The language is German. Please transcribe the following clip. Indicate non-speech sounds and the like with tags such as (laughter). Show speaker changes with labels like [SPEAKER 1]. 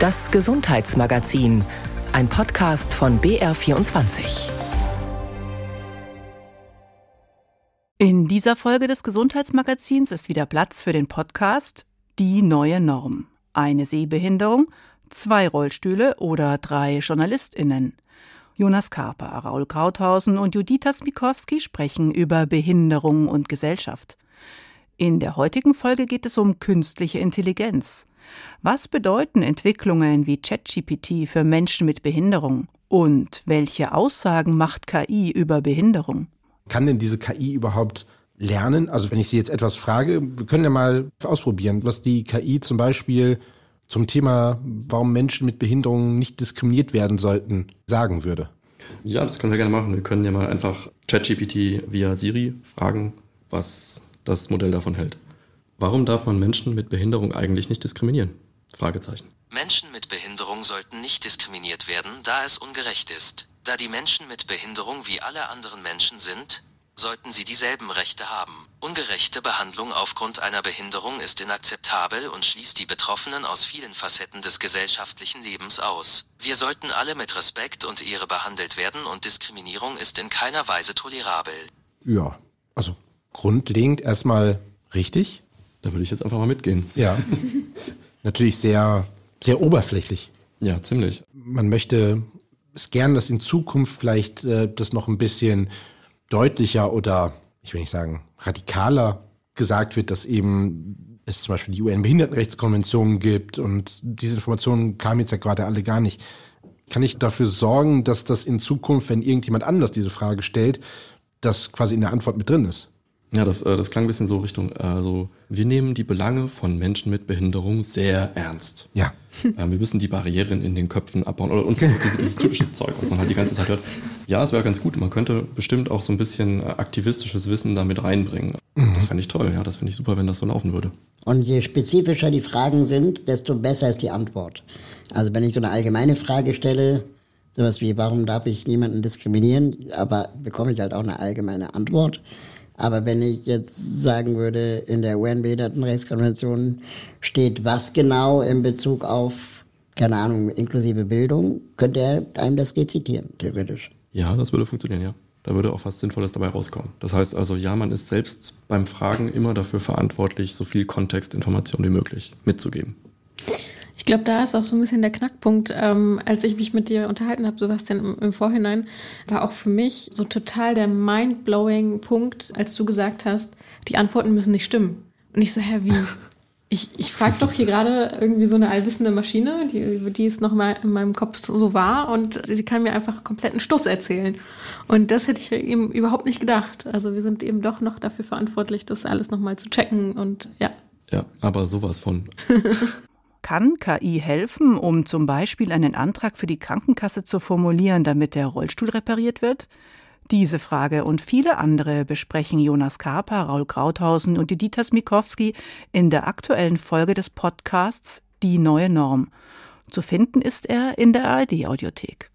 [SPEAKER 1] Das Gesundheitsmagazin, ein Podcast von BR24.
[SPEAKER 2] In dieser Folge des Gesundheitsmagazins ist wieder Platz für den Podcast Die neue Norm. Eine Sehbehinderung, zwei Rollstühle oder drei JournalistInnen. Jonas Karper, Raul Krauthausen und Judita Smikowski sprechen über Behinderung und Gesellschaft. In der heutigen Folge geht es um künstliche Intelligenz. Was bedeuten Entwicklungen wie ChatGPT für Menschen mit Behinderung? Und welche Aussagen macht KI über Behinderung?
[SPEAKER 3] Kann denn diese KI überhaupt lernen? Also wenn ich Sie jetzt etwas frage, wir können ja mal ausprobieren, was die KI zum Beispiel zum Thema, warum Menschen mit Behinderungen nicht diskriminiert werden sollten, sagen würde.
[SPEAKER 4] Ja, das können wir gerne machen. Wir können ja mal einfach ChatGPT via Siri fragen, was das Modell davon hält. Warum darf man Menschen mit Behinderung eigentlich nicht diskriminieren? Fragezeichen.
[SPEAKER 5] Menschen mit Behinderung sollten nicht diskriminiert werden, da es ungerecht ist. Da die Menschen mit Behinderung wie alle anderen Menschen sind, sollten sie dieselben Rechte haben. Ungerechte Behandlung aufgrund einer Behinderung ist inakzeptabel und schließt die Betroffenen aus vielen Facetten des gesellschaftlichen Lebens aus. Wir sollten alle mit Respekt und Ehre behandelt werden und Diskriminierung ist in keiner Weise tolerabel.
[SPEAKER 3] Ja, also grundlegend erstmal richtig.
[SPEAKER 4] Da würde ich jetzt einfach mal mitgehen.
[SPEAKER 3] Ja. (laughs) Natürlich sehr, sehr oberflächlich.
[SPEAKER 4] Ja, ziemlich.
[SPEAKER 3] Man möchte es gern, dass in Zukunft vielleicht äh, das noch ein bisschen deutlicher oder, ich will nicht sagen, radikaler gesagt wird, dass eben es zum Beispiel die UN-Behindertenrechtskonvention gibt und diese Informationen kamen jetzt ja gerade alle gar nicht. Kann ich dafür sorgen, dass das in Zukunft, wenn irgendjemand anders diese Frage stellt, das quasi in der Antwort mit drin ist?
[SPEAKER 4] Ja, das, äh, das klang ein bisschen so Richtung, also wir nehmen die Belange von Menschen mit Behinderung sehr ernst.
[SPEAKER 3] Ja. (laughs)
[SPEAKER 4] Ähm, wir müssen die Barrieren in den Köpfen abbauen oder und dieses, dieses typische (laughs) Zeug, was man halt die ganze Zeit hört. Ja, es wäre ganz gut. Man könnte bestimmt auch so ein bisschen äh, aktivistisches Wissen damit reinbringen. Mhm. Das fände ich toll, ja, das finde ich super, wenn das so laufen würde.
[SPEAKER 6] Und je spezifischer die Fragen sind, desto besser ist die Antwort. Also wenn ich so eine allgemeine Frage stelle, sowas wie, warum darf ich niemanden diskriminieren, aber bekomme ich halt auch eine allgemeine Antwort. Aber wenn ich jetzt sagen würde, in der UN-Behindertenrechtskonvention steht was genau in Bezug auf, keine Ahnung, inklusive Bildung, könnte er einem das rezitieren, theoretisch.
[SPEAKER 4] Ja, das würde funktionieren, ja. Da würde auch was Sinnvolles dabei rauskommen. Das heißt also, ja, man ist selbst beim Fragen immer dafür verantwortlich, so viel Kontextinformation wie möglich mitzugeben.
[SPEAKER 7] Ich glaube, da ist auch so ein bisschen der Knackpunkt. Ähm, als ich mich mit dir unterhalten habe, Sebastian, im, im Vorhinein, war auch für mich so total der mind-blowing Punkt, als du gesagt hast, die Antworten müssen nicht stimmen. Und ich so, hä, wie? (laughs) Ich, ich frage doch hier gerade irgendwie so eine allwissende Maschine, die, die es noch mal in meinem Kopf so war und sie kann mir einfach kompletten Stuss erzählen. Und das hätte ich eben überhaupt nicht gedacht. Also wir sind eben doch noch dafür verantwortlich, das alles nochmal zu checken und ja.
[SPEAKER 4] Ja, aber sowas von. (laughs)
[SPEAKER 2] Kann KI helfen, um zum Beispiel einen Antrag für die Krankenkasse zu formulieren, damit der Rollstuhl repariert wird? Diese Frage und viele andere besprechen Jonas Karper, Raul Krauthausen und Judita Smikowski in der aktuellen Folge des Podcasts Die neue Norm. Zu finden ist er in der ARD-Audiothek.